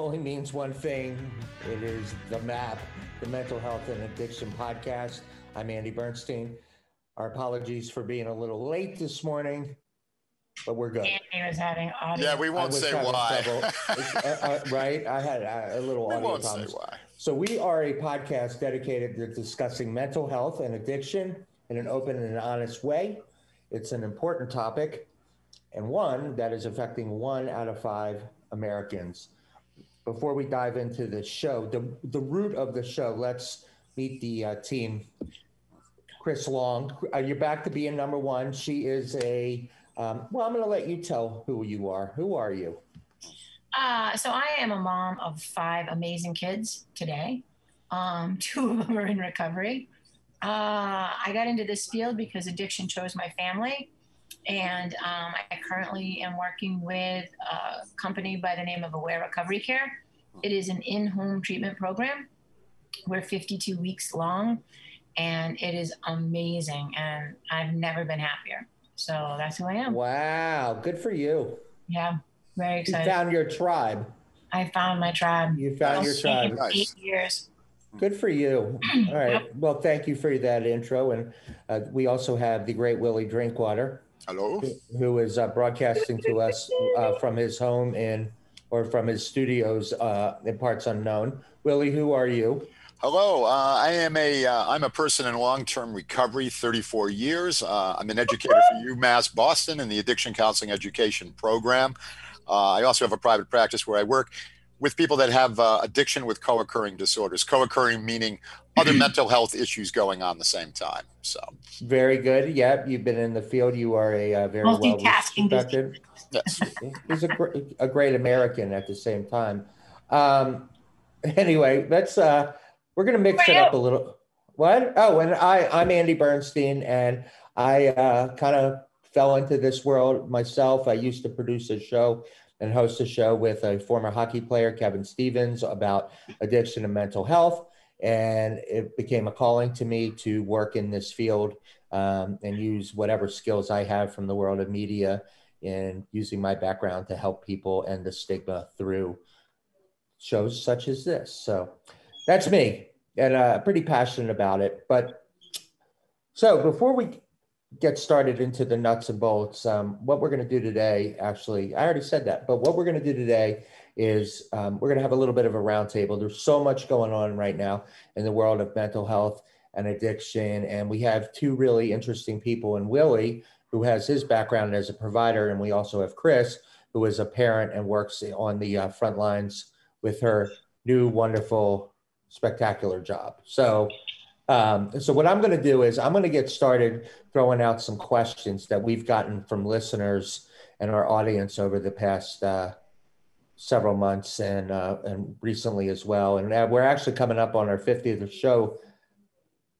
only means one thing it is the MAP, the Mental Health and Addiction Podcast. I'm Andy Bernstein. Our apologies for being a little late this morning, but we're good. Andy was having audio. Yeah, we I won't was say why. uh, uh, right? I had uh, a little we audio won't say why. So we are a podcast dedicated to discussing mental health and addiction in an open and honest way. It's an important topic and one that is affecting one out of five Americans. Before we dive into the show, the, the root of the show, let's meet the uh, team. Kris Long, uh, you're back to being number one. She is a, um, well, I'm going to let you tell who you are. Who are you? Uh, so I am a mom of five amazing kids today. Um, two of them are in recovery. Uh, I got into this field because addiction chose my family. And um, I currently am working with a company by the name of Aware Recovery Care. It is an in home treatment program. We're 52 weeks long, and it is amazing. And I've never been happier. So that's who I am. Wow, good for you. Yeah, very excited. You found your tribe. I found my tribe. You found your tribe. Nice. Eight years. Good for you. All right. Well, thank you for that intro. And uh, we also have the great Willy Drinkwater, Hello. who is uh, broadcasting to us uh, from his home in or from his studios uh, in parts unknown. Willy, who are you? Hello. Uh, I am a uh, I'm a person in long-term recovery, 34 years. Uh, I'm an educator for UMass Boston in the Addiction Counseling Education Program. Uh, I also have a private practice where I work with people that have uh, addiction with co-occurring disorders. Co-occurring meaning other mental health issues going on the same time. So Very good. Yep, you've been in the field. You are a uh, very well Multitasking respected. yes. He's a, gr- a great American at the same time. Um, anyway, let's uh, we're gonna mix it up a little. What? Oh, and I I'm Andy Bernstein, and I uh, kind of fell into this world myself. I used to produce a show and host a show with a former hockey player, Kevin Stevens, about addiction and mental health. And it became a calling to me to work in this field um, and use whatever skills I have from the world of media and using my background to help people end the stigma through shows such as this. So that's me, and uh, pretty passionate about it. But so before we get started into the nuts and bolts, um, what we're going to do today, actually, I already said that, but what we're going to do today is um, we're going to have a little bit of a roundtable. There's so much going on right now in the world of mental health and addiction, and we have two really interesting people in Willy who has his background as a provider, and we also have Kris, who is a parent and works on the uh, front lines with her new wonderful, spectacular job. So, um, so what I'm going to do is I'm going to get started throwing out some questions that we've gotten from listeners and our audience over the past uh, several months and uh, and recently as well. And uh, we're actually coming up on our 50th show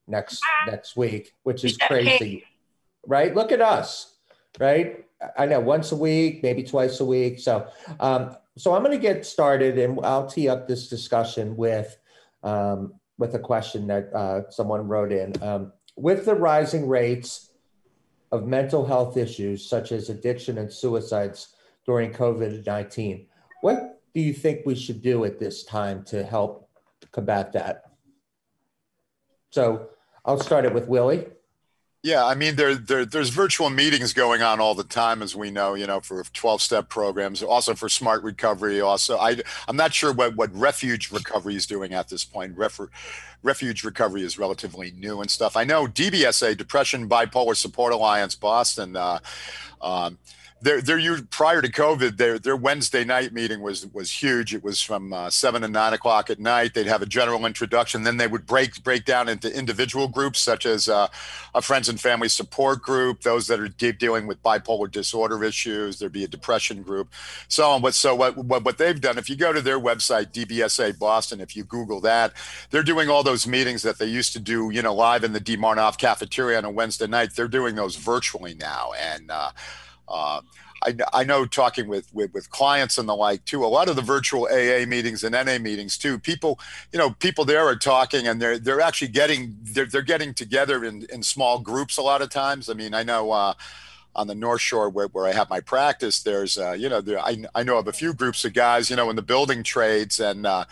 next next week, which is crazy right? Look at us, right? I know once a week, maybe twice a week. So, um, so I'm going to get started, and I'll tee up this discussion with um, with a question that uh, someone wrote in. Um, with the rising rates of mental health issues such as addiction and suicides during COVID 19, what do you think we should do at this time to help combat that? So I'll start it with Willy. Yeah, I mean, there, there, there's virtual meetings going on all the time, as we know, you know, for 12-step programs, also for smart recovery. Also, I, I'm not sure what, what refuge recovery is doing at this point. Refer, refuge recovery is relatively new and stuff. I know DBSA, Depression Bipolar Support Alliance, Boston. Uh, um, their their u- prior to COVID, their their Wednesday night meeting was was huge. It was from uh, seven to nine o'clock at night. They'd have a general introduction, then they would break break down into individual groups, such as uh, a friends and family support group, those that are deep dealing with bipolar disorder issues. There'd be a depression group, so on. But so what what what they've done? If you go to their website, DBSA Boston, if you Google that, they're doing all those meetings that they used to do, you know, live in the de Marneffe cafeteria on a Wednesday night. They're doing those virtually now, and uh, uh, I, I know talking with, with with clients and the like too. A lot of the virtual AA meetings and NA meetings too. People, you know, people there are talking and they're they're actually getting they're, they're getting together in in small groups a lot of times. I mean, I know. Uh, on the North Shore where, where I have my practice, there's, uh, you know, there, I, I know of a few groups of guys, you know, in the building trades and uh,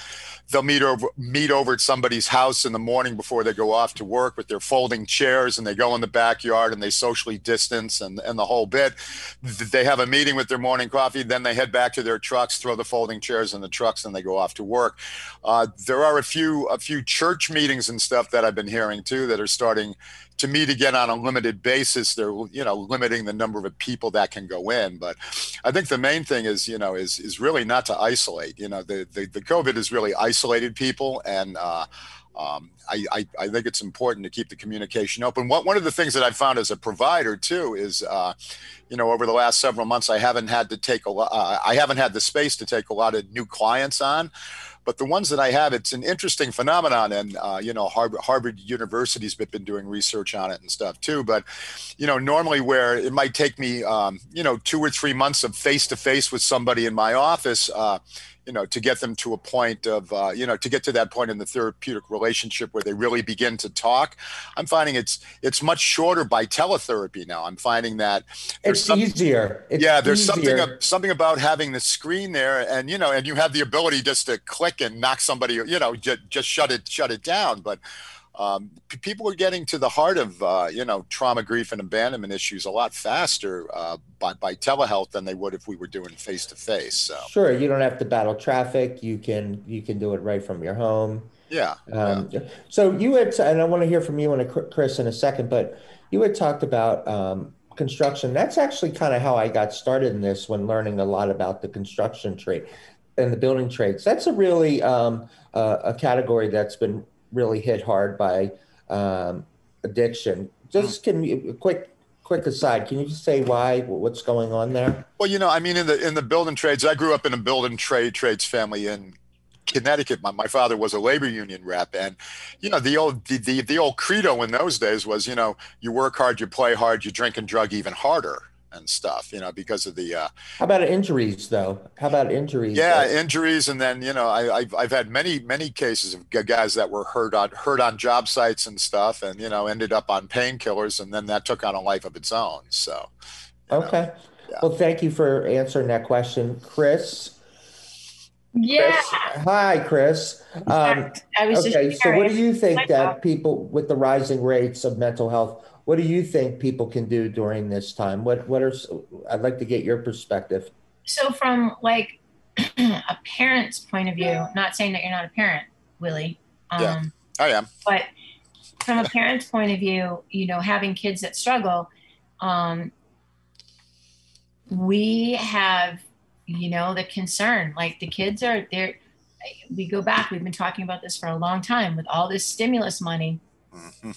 they'll meet over, meet over at somebody's house in the morning before they go off to work with their folding chairs and they go in the backyard and they socially distance and, and the whole bit. They have a meeting with their morning coffee, then they head back to their trucks, throw the folding chairs in the trucks and they go off to work. Uh, there are a few, a few church meetings and stuff that I've been hearing too that are starting to meet again on a limited basis. They're you know limiting the number of people that can go in, but I think the main thing is you know is is really not to isolate. You know the the, the COVID has really isolated people and. Uh, um, I, I, I, think it's important to keep the communication open. One, one of the things that I found as a provider too is, uh, you know, over the last several months, I haven't had to take a lot, uh, I haven't had the space to take a lot of new clients on. But the ones that I have, it's an interesting phenomenon, and uh, you know, Harvard, Harvard University's been doing research on it and stuff too. But you know, normally where it might take me, um, you know, two or three months of face to face with somebody in my office, uh, you know, to get them to a point of, uh, you know, to get to that point in the therapeutic relationship where they really begin to talk. I'm finding it's it's much shorter by teletherapy now. I'm finding that it's some, easier. It's yeah, there's easier. something something about having the screen there, and you know, and you have the ability just to click and knock somebody, you know, just, just shut it shut it down. But um, people are getting to the heart of uh, you know trauma, grief, and abandonment issues a lot faster uh, by, by telehealth than they would if we were doing face to face. So sure, you don't have to battle traffic. You can you can do it right from your home. Yeah. Um, yeah. So you had, and I want to hear from you and Kris in a second, but you had talked about um, construction. That's actually kind of how I got started in this when learning a lot about the construction trade and the building trades. That's a really um, uh, a category that's been really hit hard by um, addiction. Just can you quick quick aside, can you just say why what's going on there? Well, you know, I mean, in the in the building trades, I grew up in a building trade trades family in Connecticut. My, my father was a labor union rep, and you know the old the, the the old credo in those days was, you know, you work hard, you play hard, you drink and drug even harder and stuff, you know, because of the. Uh, How about injuries, though? How about injuries? Yeah, injuries, and then you know, I, have I've had many many cases of guys that were hurt on hurt on job sites and stuff, and you know, ended up on painkillers, and then that took on a life of its own. So. Okay. yeah. Well, thank you for answering that question, Kris. Yeah. Kris, hi, Kris. Um, I was okay. so, what do you think that people with the rising rates of mental health? What do you think people can do during this time? What What are I'd like to get your perspective. So, from like a parent's point of view, not saying that you're not a parent, Willy. Um, yeah, I am. But from a parent's point of view, you know, having kids that struggle, um, we have, you know, the concern. Like the kids are there. We go back. We've been talking about this for a long time with all this stimulus money Mm-hmm.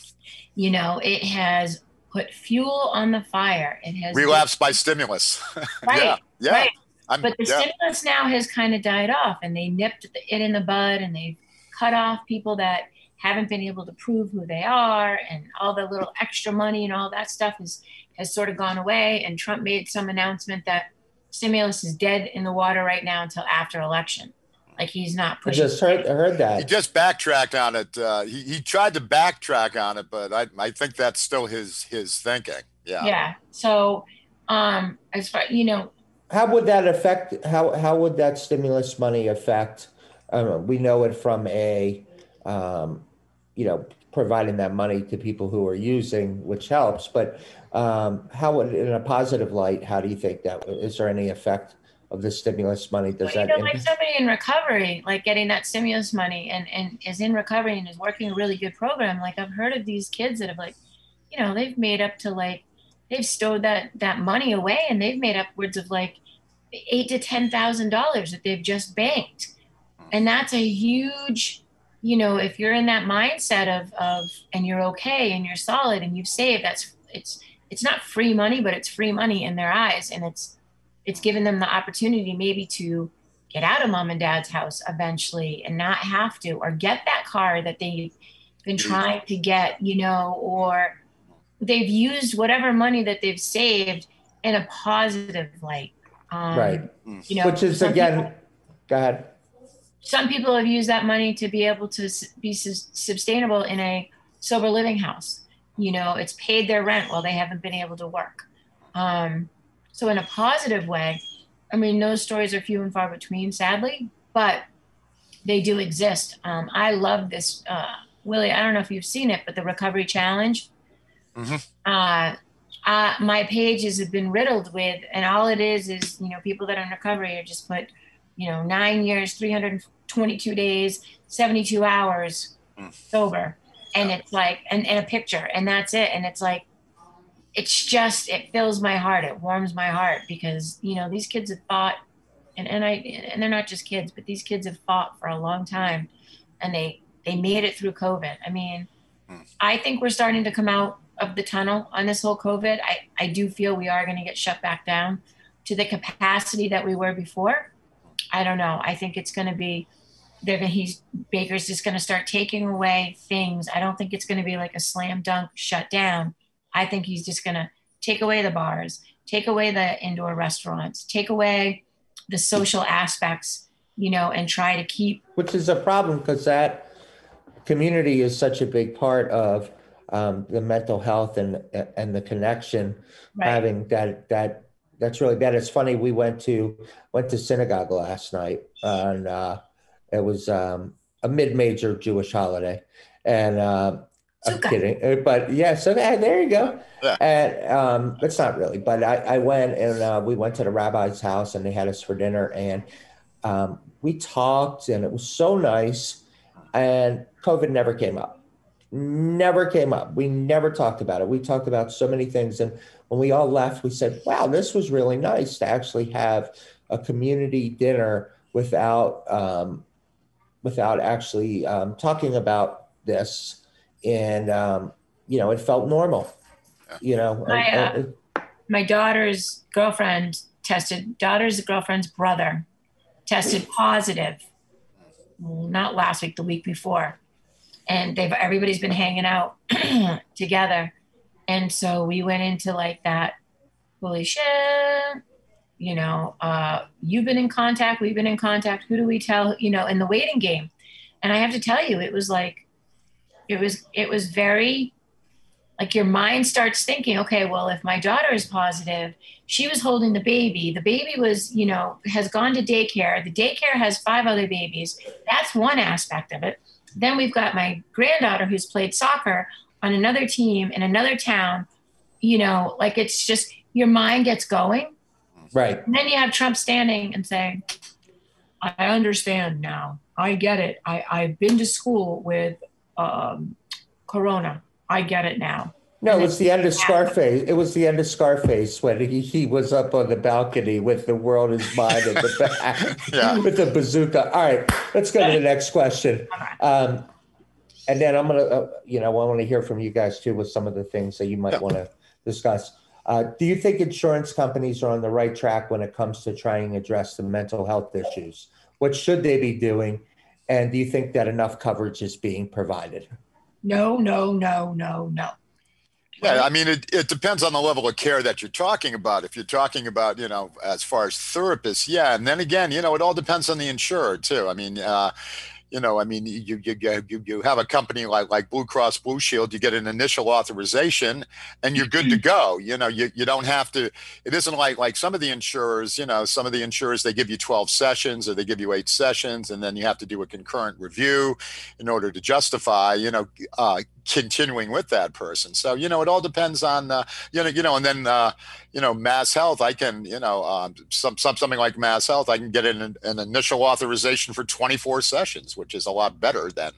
You know, it has put fuel on the fire. It has relapsed by stimulus. Right. yeah. Yeah. Right. but the yeah. stimulus now has kind of died off, and they nipped it in the bud, and they've cut off people that haven't been able to prove who they are, and all the little extra money and all that stuff is has sort of gone away. And Trump made some announcement that stimulus is dead in the water right now until after election. Like he's not pushing. I just heard, heard that. He just backtracked on it. Uh, he, he tried to backtrack on it, but I, I think that's still his his thinking. Yeah. Yeah. So, um, as far you know, how would that affect? How how would that stimulus money affect? Um, we know it from a, um, you know, providing that money to people who are using, which helps. But um, how would, in a positive light, how do you think that is there any effect? Of the stimulus money? Does well, that you know, like somebody in recovery, like getting that stimulus money and, and is in recovery and is working a really good program. Like I've heard of these kids that have like, you know, they've made up to like they've stowed that that money away and they've made upwards of like eight to ten thousand dollars that they've just banked. And that's a huge, you know, if you're in that mindset of of and you're okay and you're solid and you've saved, that's it's it's not free money, but it's free money in their eyes and it's it's given them the opportunity maybe to get out of mom and dad's house eventually and not have to or get that car that they've been trying to get you know or they've used whatever money that they've saved in a positive light. Um, right. you know which is again people, go ahead. Some people have used that money to be able to be sustainable in a sober living house. You know it's paid their rent while they haven't been able to work. Um, so in a positive way, I mean, those stories are few and far between, sadly, but they do exist. Um, I love this, uh, Willy. I don't know if you've seen it, but the Recovery Challenge. Mm-hmm. Uh, uh, my pages have been riddled with, and all it is is you know people that are in recovery are just put, you know, nine years, 322 days, 72 hours Mm. sober, and it's like, and, and a picture, and that's it, and it's like, it's just it fills my heart, it warms my heart because you know these kids have fought, and and I and they're not just kids, but these kids have fought for a long time, and they they made it through COVID. I mean, Mm. I think we're starting to come out of the tunnel on this whole COVID. I, I do feel we are going to get shut back down to the capacity that we were before. I don't know. I think it's going to be, they're gonna, he's Baker's just going to start taking away things. I don't think it's going to be like a slam dunk shut down. I think he's just going to take away the bars, take away the indoor restaurants, take away the social aspects, you know, and try to keep. which is a problem because that community is such a big part of um, the mental health and and the connection right. having that that that's really bad. It's funny we went to went to synagogue last night and uh, it was um, a mid-major Jewish holiday and uh, I'm Sukkah. kidding, Uh, but yeah. So that, there you go. Yeah. And um, it's not really, but I, I went and uh, we went to the rabbi's house and they had us for dinner and um, we talked and it was so nice. And COVID never came up. Never came up. We never talked about it. We talked about so many things. And when we all left, we said, wow, this was really nice to actually have a community dinner without um, without actually um, talking about this. And um, you know, it felt normal. You know, I, uh, And- and- my daughter's girlfriend tested daughter's girlfriend's brother tested positive not last week the week before and they've everybody's been hanging out together and so we went into like that holy shit you know uh you've been in contact we've been in contact who do we tell you know in the waiting game and i have to tell you it was like it was it was very like your mind starts thinking okay well if my daughter is positive she was holding the baby. The baby was you know has gone to daycare. The daycare has five other babies. That's one aspect of it. Then we've got my granddaughter who's played soccer on another team in another town. You know like it's just your mind gets going. Right. and then you have trump standing and saying i understand now. I get it. I, i've been to school with um, corona i get it now No, it was the end of Scarface. It was the end of Scarface when he, he was up on the balcony with the world is mine at the back Yeah. with the bazooka. All right, let's go to the next question. Um, and then I'm gonna, uh, you know, I want to hear from you guys too with some of the things that you might Yeah. want to discuss. Uh, do you think insurance companies are on the right track when it comes to trying to address the mental health issues? What should they be doing? And do you think that enough coverage is being provided? no no no no no Yeah, I mean, it, it depends on the level of care that you're talking about. If you're talking about, you know, as far as therapists, yeah. And then again, you know, it all depends on the insurer too. I mean, uh, you know, I mean, you you you you have a company like like Blue Cross Blue Shield, you get an initial authorization, and you're good to go. You know, you you don't have to. It isn't like like some of the insurers. You know, some of the insurers they give you 12 sessions or they give you eight sessions, and then you have to do a concurrent review in order to justify. You know, uh, continuing with that person. So you know, it all depends on uh, you know you know, and then uh, you know, Mass Health. I can you know um, some, some something like Mass Health. I can get an, an initial authorization for 24 sessions, which is a lot better than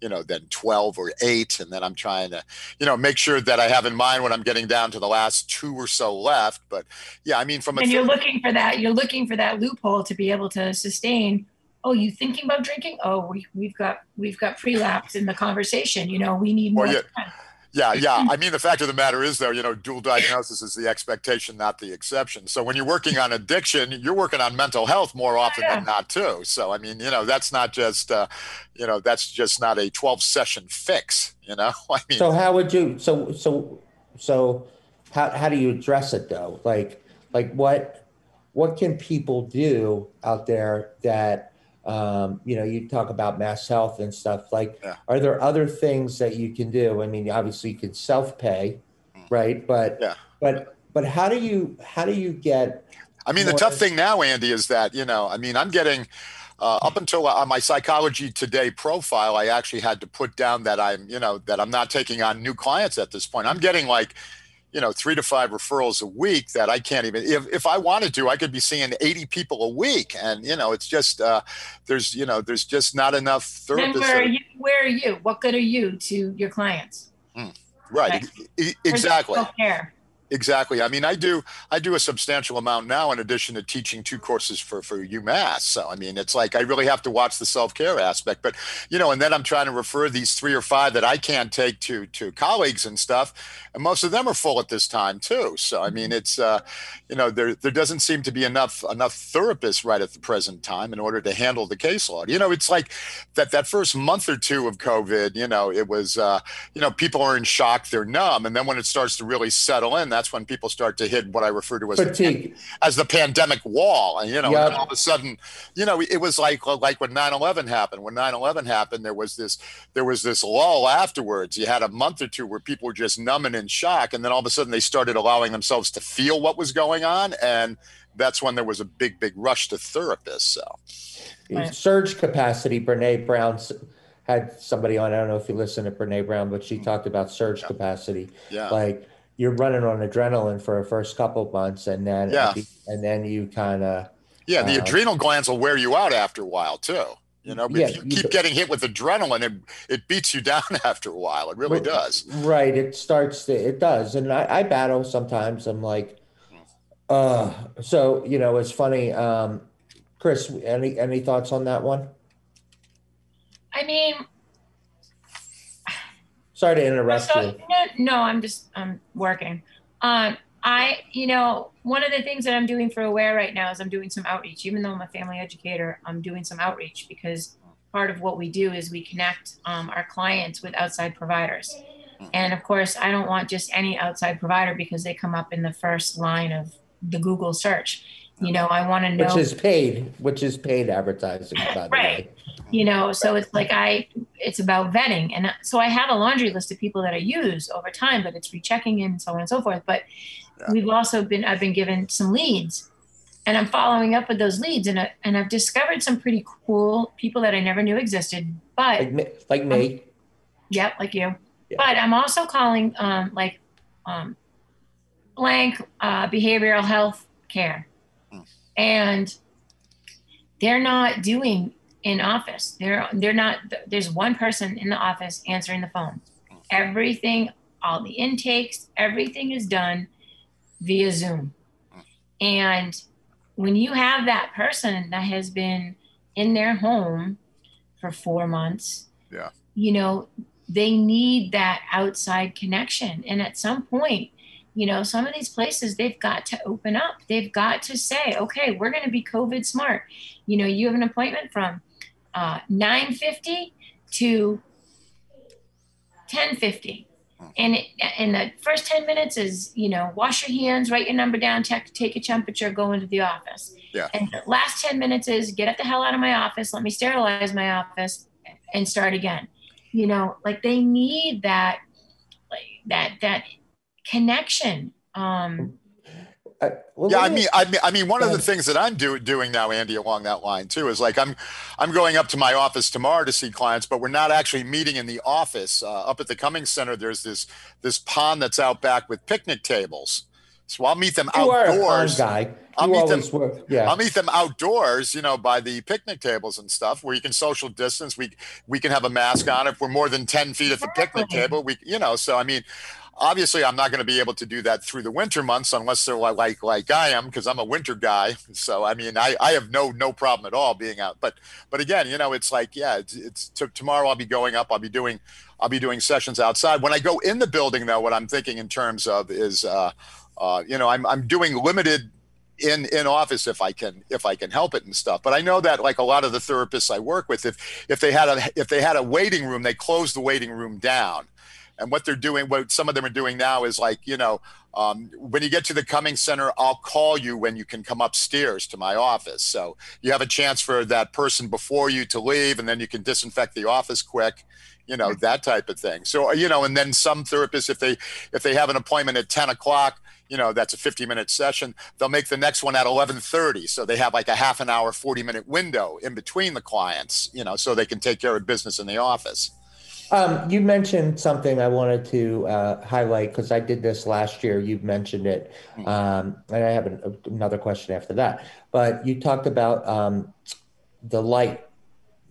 you know than 12 or 8 and then i'm trying to you know make sure that i have in mind when i'm getting down to the last two or so left but yeah i mean from a and you're looking for that you're looking for that loophole to be able to sustain oh you thinking about drinking oh we, we've got we've got prelapse in the conversation you know we need more Well, yeah. time. Yeah, yeah. I mean, the fact of the matter is, though, you know, dual diagnosis is the expectation, not the exception. So when you're working on addiction, you're working on mental health more often Yeah. than not, too. So I mean, you know, that's not just, uh, you know, that's just not a 12 session fix. You know, I mean, So how would you so so so how how do you address it though? Like like what what can people do out there that um, you know you talk about mass health and stuff like Yeah. are there other things that you can do? I mean obviously you can self pay, right? But Yeah. but but how do you how do you get? I mean, the tough thing now, Andy, is that you know, I mean, I'm getting uh, up until uh, my psychology today profile, I actually had to put down that I'm, you know, that I'm not taking on new clients at this point. I'm getting like, you know, three to five referrals a week that I can't even. If if I wanted to, I could be seeing 80 people a week, and you know, it's just uh, there's you know, there's just not enough therapists. where are you? Where are you? What good are you to your clients? right, e- e- exactly. Self-care. Exactly. I mean, I do I do a substantial amount now in addition to teaching two courses for for UMass. So I mean, it's like I really have to watch the self care aspect. But you know, and then I'm trying to refer these three or five that I can't take to to colleagues and stuff, and most of them are full at this time too. So I mean, it's uh, you know, there there doesn't seem to be enough enough therapists right at the present time in order to handle the caseload. You know, it's like that that first month or two of COVID. You know, it was uh, you know people are in shock, they're numb, and then when it starts to really settle in, that's when people start to hit what I refer to as the, as the pandemic wall. And you know, Yep. and all of a sudden, you know, it was like like when 9/11 happened. When 9/11 happened, there was this there was this lull afterwards. You had a month or two where people were just numb and in shock, and then all of a sudden they started allowing themselves to feel what was going on, and that's when there was a big big rush to therapists. So Right. Surge capacity. Brene Brown had somebody on. I don't know if you listen to Brene Brown, but she talked about surge Yeah. capacity. yeah, Like you're running on adrenaline for the first couple of months, and then Yeah. and then you kind of yeah. The uh, adrenal glands will wear you out after a while too. You know, Yeah, if you you keep do- getting hit with adrenaline, it, it beats you down after a while. It really Well, does. right. It starts to it does, and I, I battle sometimes. I'm like, uh. So you know, it's funny. Um, Kris, any any thoughts on that one? I mean, Sorry to interrupt so, you. no, no, I'm just I'm working. Um, I, you know, one of the things that I'm doing for Aware right now is I'm doing some outreach. Even though I'm a family educator, I'm doing some outreach because part of what we do is we connect um, our clients with outside providers. And of course, I don't want just any outside provider because they come up in the first line of the Google search. You know, I want to know Which is paid, which is paid advertising, by the Right. way. You know so it's like i it's about vetting and so i have a laundry list of people that i use over time but it's rechecking and so on and so forth but Yeah. we've also been i've been given some leads and i'm following up with those leads and, I, and i've discovered some pretty cool people that i never knew existed but Like, me- like me. Yep, like you. Yeah. But I'm also calling um, like um, blank uh, behavioral health care, Hmm. and they're not doing in office. They're they're not. There's one person in the office answering the phone. Everything, all the intakes, everything is done via Zoom, and when you have that person that has been in their home for four months, Yeah. you know, they need that outside connection. And at some point, you know, some of these places they've got to open up. They've got to say, okay, we're going to be COVID smart. You know, you have an appointment from uh, 9:50 to 10:50. And it, and the first 10 minutes is, you know, wash your hands, write your number down, check, take a temperature, go into the office. Yeah. And the last 10 minutes is get the hell out of my office, let me sterilize my office and start again. You know, like they need that like that that connection. Um Well, yeah, I mean, I mean, I mean, one of the things that I'm do, doing now, Andy, along that line too, is like I'm, I'm going up to my office tomorrow to see clients, but we're not actually meeting in the office. Uh, up at the Cummings Center, there's this this pond that's out back with picnic tables. So I'll meet them you are a pond outdoors. guy. I'll meet them- were. Yeah. I'll meet them outdoors, you know, by the picnic tables and stuff, where you can social distance. We we can have a mask on if we're more than ten feet at the picnic table. We, you know, so I mean, obviously, I'm not going to be able to do that through the winter months unless they're like like, like I am, because I'm a winter guy. So I mean, I, I have no no problem at all being out. But but again, you know, it's like yeah, it's, it's t- tomorrow. I'll be going up. I'll be doing I'll be doing sessions outside. When I go in the building, though, what I'm thinking in terms of is, uh, uh, you know, I'm I'm doing limited in in office if I can if I can help it and stuff. But I know that like a lot of the therapists I work with, if if they had a if they had a waiting room, they close the waiting room down. And what they're doing, what some of them are doing now is like, you know, um, when you get to the Cummings Center, I'll call you when you can come upstairs to my office. So you have a chance for that person before you to leave, and then you can disinfect the office quick you know that type of thing. So you know and then some therapists if they if they have an appointment at 10 o'clock you know that's a 50 minute session they'll make the next one at 11.30 so they have like a half an hour 40 minute window in between the clients you know so they can take care of business in the office um, you mentioned something I wanted to uh, highlight because I did this last year. You've mentioned it, hmm. um, and I have an, another question after that. But you talked about um, the light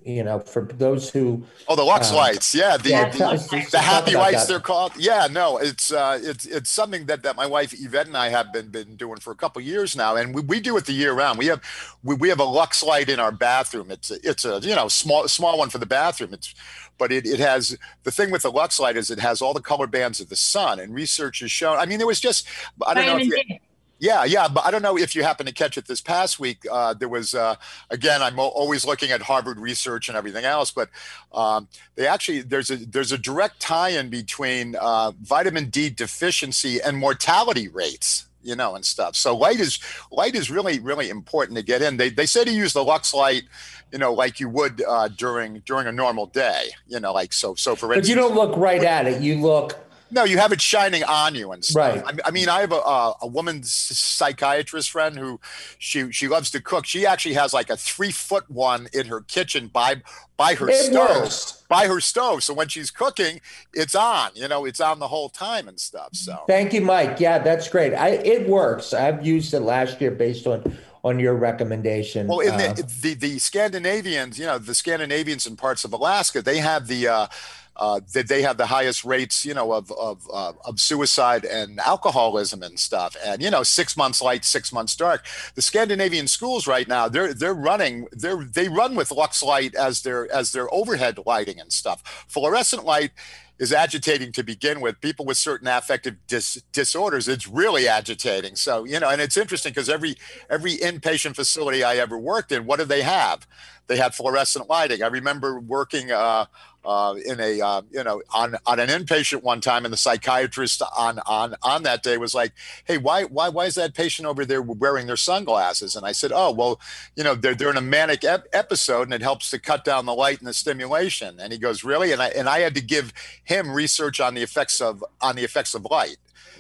you know, for those who oh the Lux uh, lights, yeah, the yeah, the, the happy lights that. they're called. Yeah, no, it's uh, it's it's something that, that my wife Yvette and I have been been doing for a couple years now, and we, we do it the year round. We have we, we have a Lux light in our bathroom. It's a, it's a you know small small one for the bathroom. It's but it, it has the thing with the Lux light is it has all the color bands of the sun, and research has shown. I mean, there was just I don't know if you, yeah, yeah, but I don't know if you happen to catch it this past week. Uh, there was uh, again, I'm always looking at Harvard research and everything else, but um, they actually there's a there's a direct tie-in between uh, vitamin D deficiency and mortality rates, you know, and stuff. So light is light is really really important to get in. They they say to use the Lux light, you know, like you would uh, during during a normal day, you know, like so so for instance. But you don't look right at it. You look no, you have it shining on you and stuff. Right. I, I mean, I have a, a, a woman's psychiatrist friend who she she loves to cook. She actually has like a three foot one in her kitchen by by her it stove. Works. By her stove. So when she's cooking, it's on. You know, it's on the whole time and stuff. So thank you, Mike. Yeah, that's great. I it works. I've used it last year based on on your recommendation. Well, in uh, the, the the Scandinavians, you know, the Scandinavians in parts of Alaska, they have the uh, uh, that they have the highest rates, you know, of of uh, of suicide and alcoholism and stuff. And you know, six months light, six months dark. The Scandinavian schools right now, they're they're running, they're they run with Lux light as their as their overhead lighting and stuff. Fluorescent light is agitating to begin with. People with certain affective dis- disorders, it's really agitating. So you know, and it's interesting because every every inpatient facility I ever worked in, what do they have? They had fluorescent lighting. I remember working. Uh, uh, in a uh, you know on on an inpatient one time, and the psychiatrist on on on that day was like, "Hey, why why why is that patient over there wearing their sunglasses?" And I said, "Oh, well, you know they're they're in a manic ep- episode, and it helps to cut down the light and the stimulation." And he goes, "Really?" And I and I had to give him research on the effects of on the effects of light.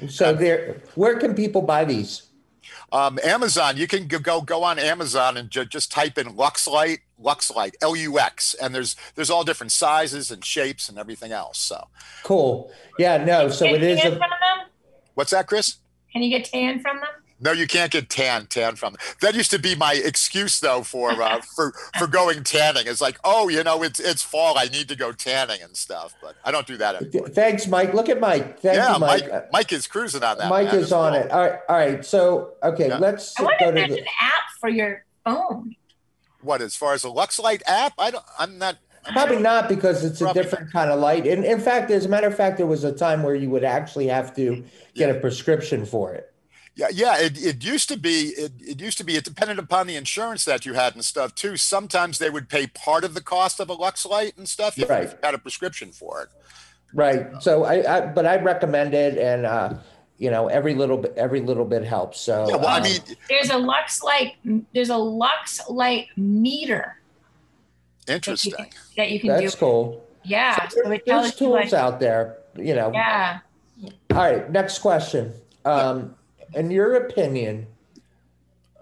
So there, where can people buy these? Um, Amazon, you can go go on Amazon and ju- just type in Lux Light, Lux L U X, and there's there's all different sizes and shapes and everything else. So cool. Yeah, no. So it is. A, what's that, Kris? Can you get tan from them? No, you can't get tan tan from them. That used to be my excuse though for uh, for for going tanning. It's like, oh, you know, it's it's fall. I need to go tanning and stuff. But I don't do that anymore. Thanks, Mike. Look at Mike. Thank yeah, you, Mike. Mike, Mike is cruising on that. Mike is on it. All right, all right. So okay, yeah. let's I wonder go if there's the, an app for your phone. What as far as the Lux Light app? I don't. I'm not. Probably not because it's a different kind of light. And in fact, as a matter of fact, there was a time where you would actually have to get yeah. a prescription for it. Yeah, yeah. It, it used to be it, it used to be it depended upon the insurance that you had and stuff too. Sometimes they would pay part of the cost of a Lux Light and stuff. If right. you had a prescription for it. Right. So I, I but I recommend it and uh you know every little bit every little bit helps. So yeah, well, um, I mean there's a Lux Light there's a Lux Light meter. Interesting. That you can, that you can That's do. cool. Yeah. So there, there's tools like, out there, you know. Yeah. All right, next question. Um, in your opinion,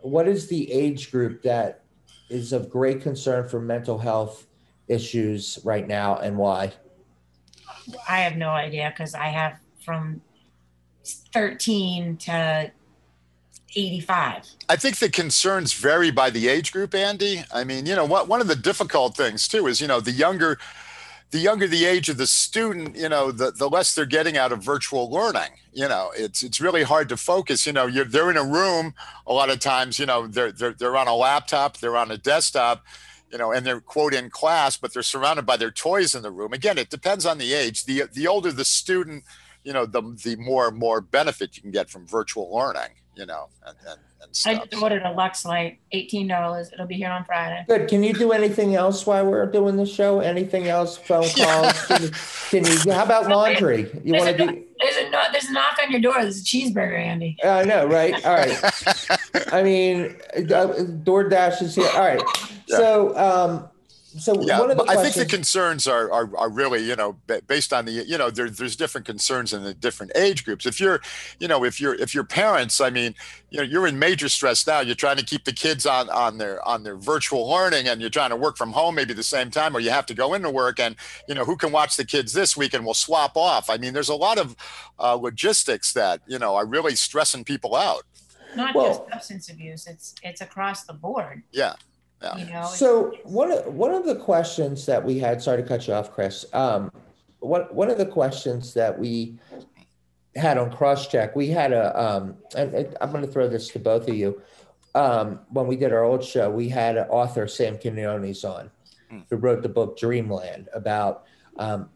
what is the age group that is of great concern for mental health issues right now and why? I have no idea because I have from 13 to 85. I think the concerns vary by the age group, Andy. I mean, you know, what, one of the difficult things too is, you know, the younger the younger the age of the student, you know, the, the less they're getting out of virtual learning. You know, it's it's really hard to focus. You know, you're they're in a room a lot of times. You know, they're they're they're on a laptop, they're on a desktop, you know, and they're quote in class, but they're surrounded by their toys in the room. Again, it depends on the age. the The older the student, you know, the the more more benefit you can get from virtual learning. You know, and, and and stuff. I just ordered a Lux Light, eighteen dollars. It'll be here on Friday. Good. Can you do anything else while we're doing the show? Anything else? Phone calls? Can you, can you? How about laundry? You want to do? There's a there's a knock on your door. There's a cheeseburger, Andy. I know, right? All right. I mean, uh, DoorDash is here. All right. So, um, so Yeah, one of the but I think the concerns are, are are really you know based on the you know there, there's different concerns in the different age groups. If you're you know if you're if your parents, I mean you know you're in major stress now. You're trying to keep the kids on on their on their virtual learning, and you're trying to work from home maybe the same time, or you have to go into work, and you know who can watch the kids this week, and we'll swap off. I mean, there's a lot of uh, logistics that you know are really stressing people out. Not Well- just substance abuse, it's, it's across the board, Yeah, yeah. you know? so one of, one of the questions that we had, sorry to cut you off, Kris. Um, one, one of the questions that we had on CrossCheck, we had a, um, and, and I'm going to throw this to both of you. Um, when we did our old show, we had an author, Sam Quinones, on, Hmm. who wrote the book Dreamland about um,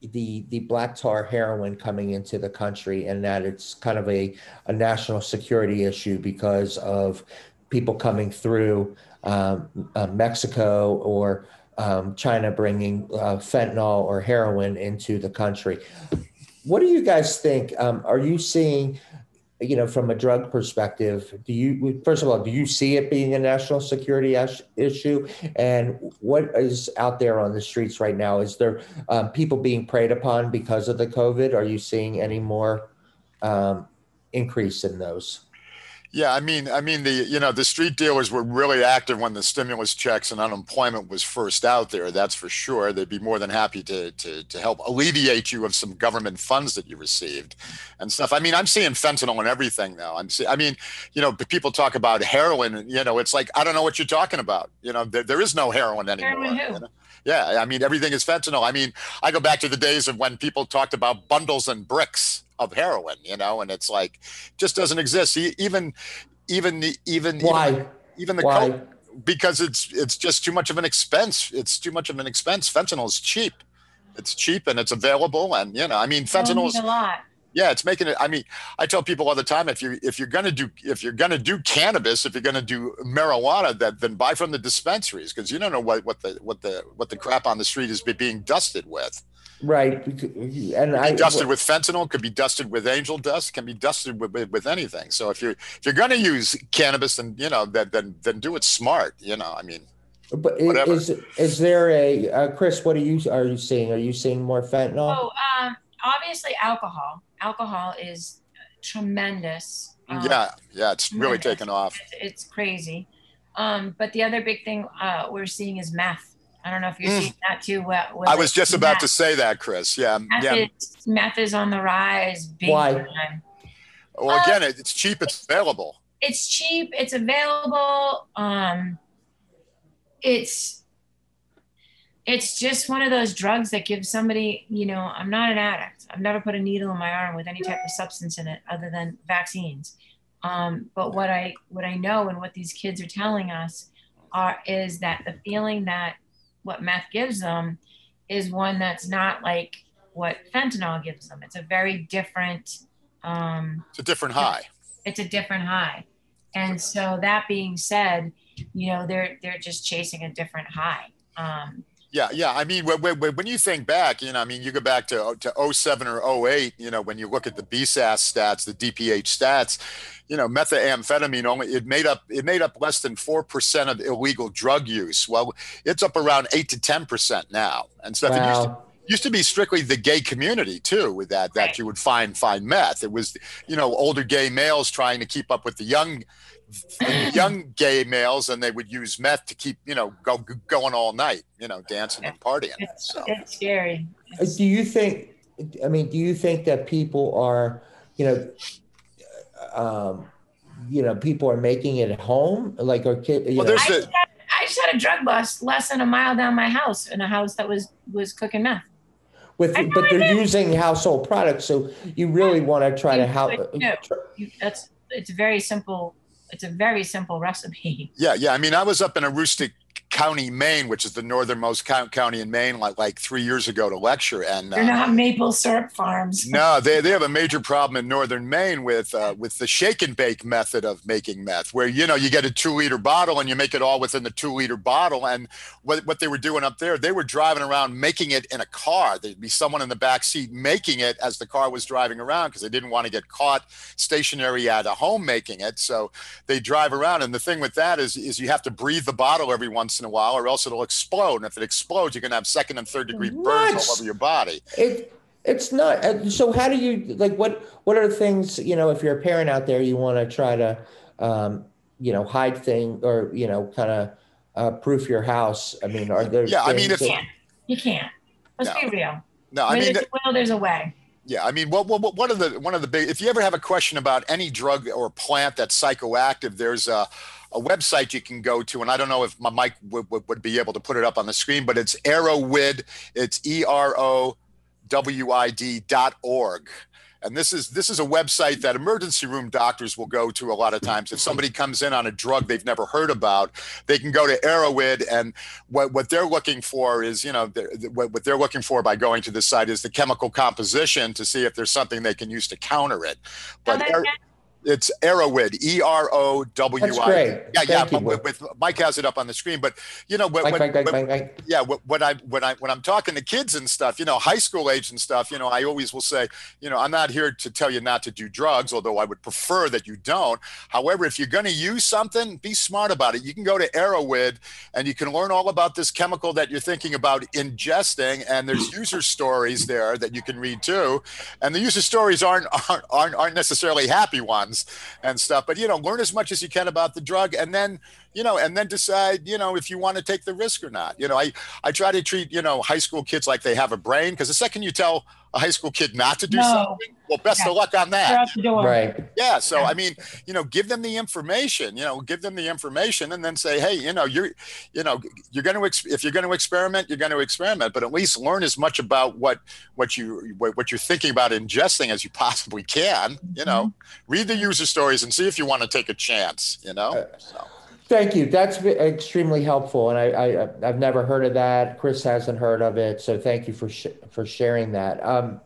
the the black tar heroin coming into the country, and that it's kind of a, a national security issue because of people coming through um, uh, Mexico or um, China bringing uh, fentanyl or heroin into the country. What do you guys think? Um, are you seeing, you know, from a drug perspective, do you, first of all, do you see it being a national security issue? And what is out there on the streets right now? Is there um, people being preyed upon because of the COVID? Are you seeing any more um, increase in those? Yeah, I mean, I mean the you know the street dealers were really active when the stimulus checks and unemployment was first out there. That's for sure. They'd be more than happy to to to help alleviate you of some government funds that you received and stuff. I mean, I'm seeing fentanyl and everything now. I'm see, I mean, you know, people talk about heroin. You know, it's like I don't know what you're talking about. You know, there, there is no heroin anymore. Heroin who? you know? Yeah, I mean, everything is fentanyl. I mean, I go back to the days of when people talked about bundles and bricks of heroin, you know, and it's like just doesn't exist. E- Even, even, the even, Why? even the Why? coke, because it's it's just too much of an expense. It's too much of an expense. Fentanyl is cheap. It's cheap and it's available, and you know, I mean, Don't fentanyl is a lot. yeah, it's making it. I mean, I tell people all the time if you if you're gonna do if you're gonna do cannabis, if you're gonna do marijuana, that then buy from the dispensaries because you don't know what what the what the what the crap on the street is being dusted with. Right. And I dusted with fentanyl, could be dusted with angel dust, can be dusted with, with, with anything. So if you're if you're gonna use cannabis, then you know then then then do it smart. You know, I mean, But i- whatever. is is there a uh, Kris? What are you are you seeing? Are you seeing more fentanyl? Oh, um, obviously alcohol. Alcohol is tremendous. Um, yeah, yeah, it's really taken off. It's, it's crazy. Um, but the other big thing uh, we're seeing is meth. I don't know if you're Mm. seeing that too. Uh, with I was just about to say that, Kris. Yeah, Meth, yeah. is, meth is on the rise. Big Why? Time. Well, again, it- it's cheap, it's available. It's cheap. It's available. Um, it's it's just one of those drugs that gives somebody. You know, I'm not an addict. I've never put a needle in my arm with any type of substance in it other than vaccines. Um, but what I what I know and what these kids are telling us are is that the feeling that what meth gives them is one that's not like what fentanyl gives them. It's a very different. Um, It's a different high. it's a different high. And so that being said, you know, they're they're just chasing a different high. Um, Yeah, yeah. I mean, when, when, when you think back, you know, I mean, you go back to to 07 or 08, you know, when you look at the BSAS stats, the DPH stats, you know, methamphetamine only it made up it made up less than four percent of illegal drug use. Well, it's up around eight to ten percent now, and stuff. It used to, used to be strictly the gay community too with that that you would find find meth it was you know older gay males trying to keep up with the young young gay males and they would use meth to keep you know go going all night you know dancing and partying it's, so it's scary. Uh, It's- Do you think? I mean, do you think that people are, you know, um, you know, people are making it at home, like or kid? You Well, know, there's I, the- just had, I just had a drug bust less than a mile down my house in a house that was was cooking meth. with but they're did. using household products, so you really want to try to help. could that's it's very simple. It's a very simple recipe. yeah yeah i mean i was up in Aroostook county maine which is the northernmost county in maine like like three years ago to lecture and They're uh, not maple syrup farms. No, they, they have a major problem in northern Maine with uh, with the shake and bake method of making meth, where you know you get a two liter bottle and you make it all within the two liter bottle. And what what they were doing up there, they were driving around making it in a car. There'd be someone in the back seat making it as the car was driving around because they didn't want to get caught stationary at a home making it. So they drive around, and the thing with that is is you have to breathe the bottle every once in a in a while, or else it'll explode. And if it explodes, you're going to have second and third degree burns all over your body. It it's not. uh, So how do you like what what are the things you know if you're a parent out there you want to try to um, you know hide thing or you know kind of uh, proof your house? I mean, are there? Yeah, I mean, things if- You can't. You can't. Let's No. be real. No, I Where mean, there's a will, there's a way. Yeah, I mean, what, what, what- one of the one of the big. If you ever have a question about any drug or plant that's psychoactive, there's a, a website you can go to, and I don't know if my mic would, would, would be able to put it up on the screen, but it's Erowid. It's E R O W I D dot org. And this is this is a website that emergency room doctors will go to a lot of times. If somebody comes in on a drug they've never heard about, they can go to Erowid, and what, what they're looking for is, you know, they're- what, what they're looking for by going to this site is the chemical composition to see if there's something they can use to counter it. But Now, that- Ar- it's Erowid, E R O W I. That's great. Yeah, yeah. You, With, with, Mike has it up on the screen, but you know, when, Mike, when- Mike, when- Mike. yeah when i when i when i'm talking to kids and stuff you know high school age and stuff you know i always will say you know i'm not here to tell you not to do drugs although i would prefer that you don't however if you're going to use something be smart about it you can go to Erowid and you can learn all about this chemical that you're thinking about ingesting and there's mm. user stories there that you can read too and the user stories aren't aren't aren't, aren't necessarily happy ones and stuff. But you know learn as much as you can about the drug and then you know and then decide you know if you want to take the risk or not you know i I try to treat, you know, high school kids like they have a brain because the second you tell a high school kid not to do No. something, well, best Yeah. of luck on that. out the door. Right. Yeah. So, Yeah. I mean, you know, give them the information, you know, give them the information and then say, hey, you know, you're, you know, you're going to, if you're going to experiment, you're going to experiment, but at least learn as much about what, what you, what, what you're thinking about ingesting as you possibly can, you know, read the user stories and see if you want to take a chance, you know? Uh, So. Thank you. That's extremely helpful, and I, I I've never heard of that. Kris hasn't heard of it, so thank you for sh- for sharing that. Um,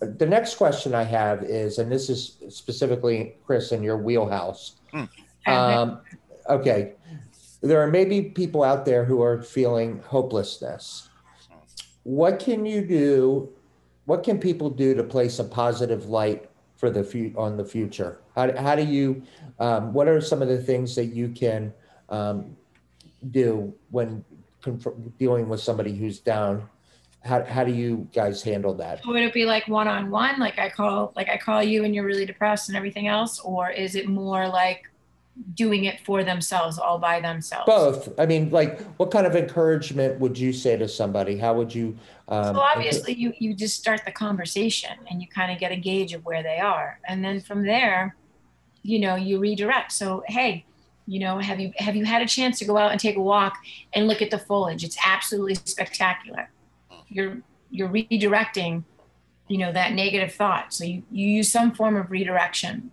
the next question I have is, and this is specifically Kris in your wheelhouse. And Um, okay, there are maybe people out there who are feeling hopelessness. What can you do? What can people do to place a positive light for the on the future? How, how do you? Um, what are some of the things that you can um, do when dealing with somebody who's down? How, how do you guys handle that? would it be like one on one like i call like i call you and you're really depressed and everything else or is it more like doing it for themselves all by themselves Both. I mean, like, what kind of encouragement would you say to somebody? How would you? Um, so obviously you you just start the conversation and you kind of get a gauge of where they are and then from there you know you redirect. So hey you know have you have you had a chance to go out and take a walk and look at the foliage? It's absolutely spectacular. You're you're redirecting you know that negative thought. So you, you use some form of redirection.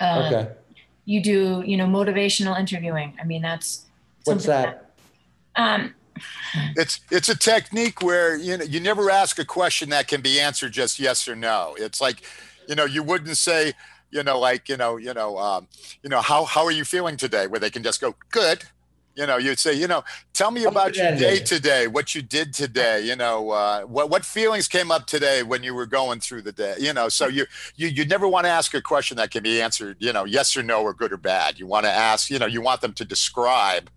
Uh, okay. you do you know motivational interviewing. I mean that's What's something that? um it's it's a technique where you know you never ask a question that can be answered just yes or no. It's like you know you wouldn't say you know like you know you know um, you know how how are you feeling today where they can just go good you know you'd say you know tell me about your day today what you did today you know uh, what what feelings came up today when you were going through the day you know so you you you never want to ask a question that can be answered you know yes or no or good or bad you want to ask you know you want them to describe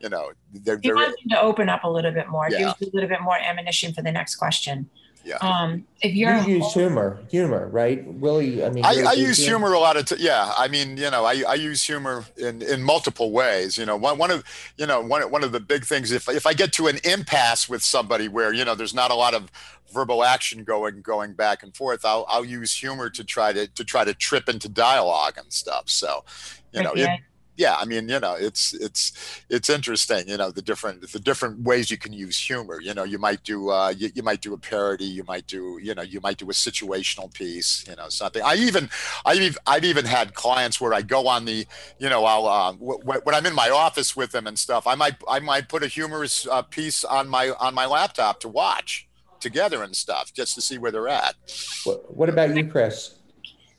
you know they're, you they're want them to open up a little bit more. Yeah. gives you a little bit more ammunition for the next question. Yeah. Um, if you're you're use humor, humor, right, Willy? I mean, I, I use humor a lot of t- yeah. I mean, you know, I, I use humor in, in multiple ways. You know, one one of you know one one of the big things if if I get to an impasse with somebody where you know there's not a lot of verbal action going going back and forth, I'll I'll use humor to try to to try to trip into dialogue and stuff. So, you know, it, yeah, I mean, you know, it's it's it's interesting, you know, the different the different ways you can use humor. You know, you might do uh, you, you might do a parody, you might do you know you might do a situational piece, you know, something. I even I've even, I've even had clients where I go on the you know I'll uh, w- w- when I'm in my office with them and stuff, I might I might put a humorous uh, piece on my on my laptop to watch together and stuff just to see where they're at. What, what about you, Kris?